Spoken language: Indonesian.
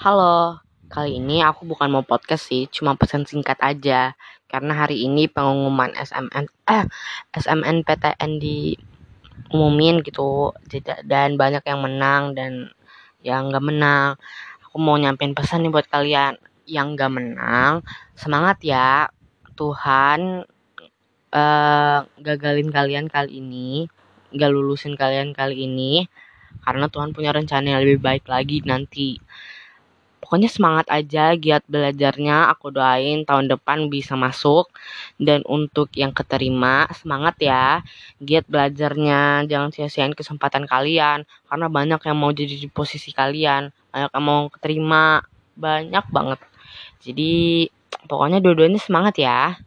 Halo, kali ini aku bukan mau podcast sih, cuma pesan singkat aja. Karena hari ini pengumuman SMN eh SMNPTN diumumin gitu, dan banyak yang menang dan yang gak menang. Aku mau nyampein pesan nih buat kalian yang gak menang, semangat ya. Tuhan uh, gagalin kalian kali ini, gak lulusin kalian kali ini, karena Tuhan punya rencana yang lebih baik lagi nanti pokoknya semangat aja giat belajarnya aku doain tahun depan bisa masuk. Dan untuk yang keterima semangat ya giat belajarnya. Jangan sia-siain kesempatan kalian karena banyak yang mau jadi di posisi kalian. Banyak yang mau keterima banyak banget. Jadi pokoknya dua-duanya semangat ya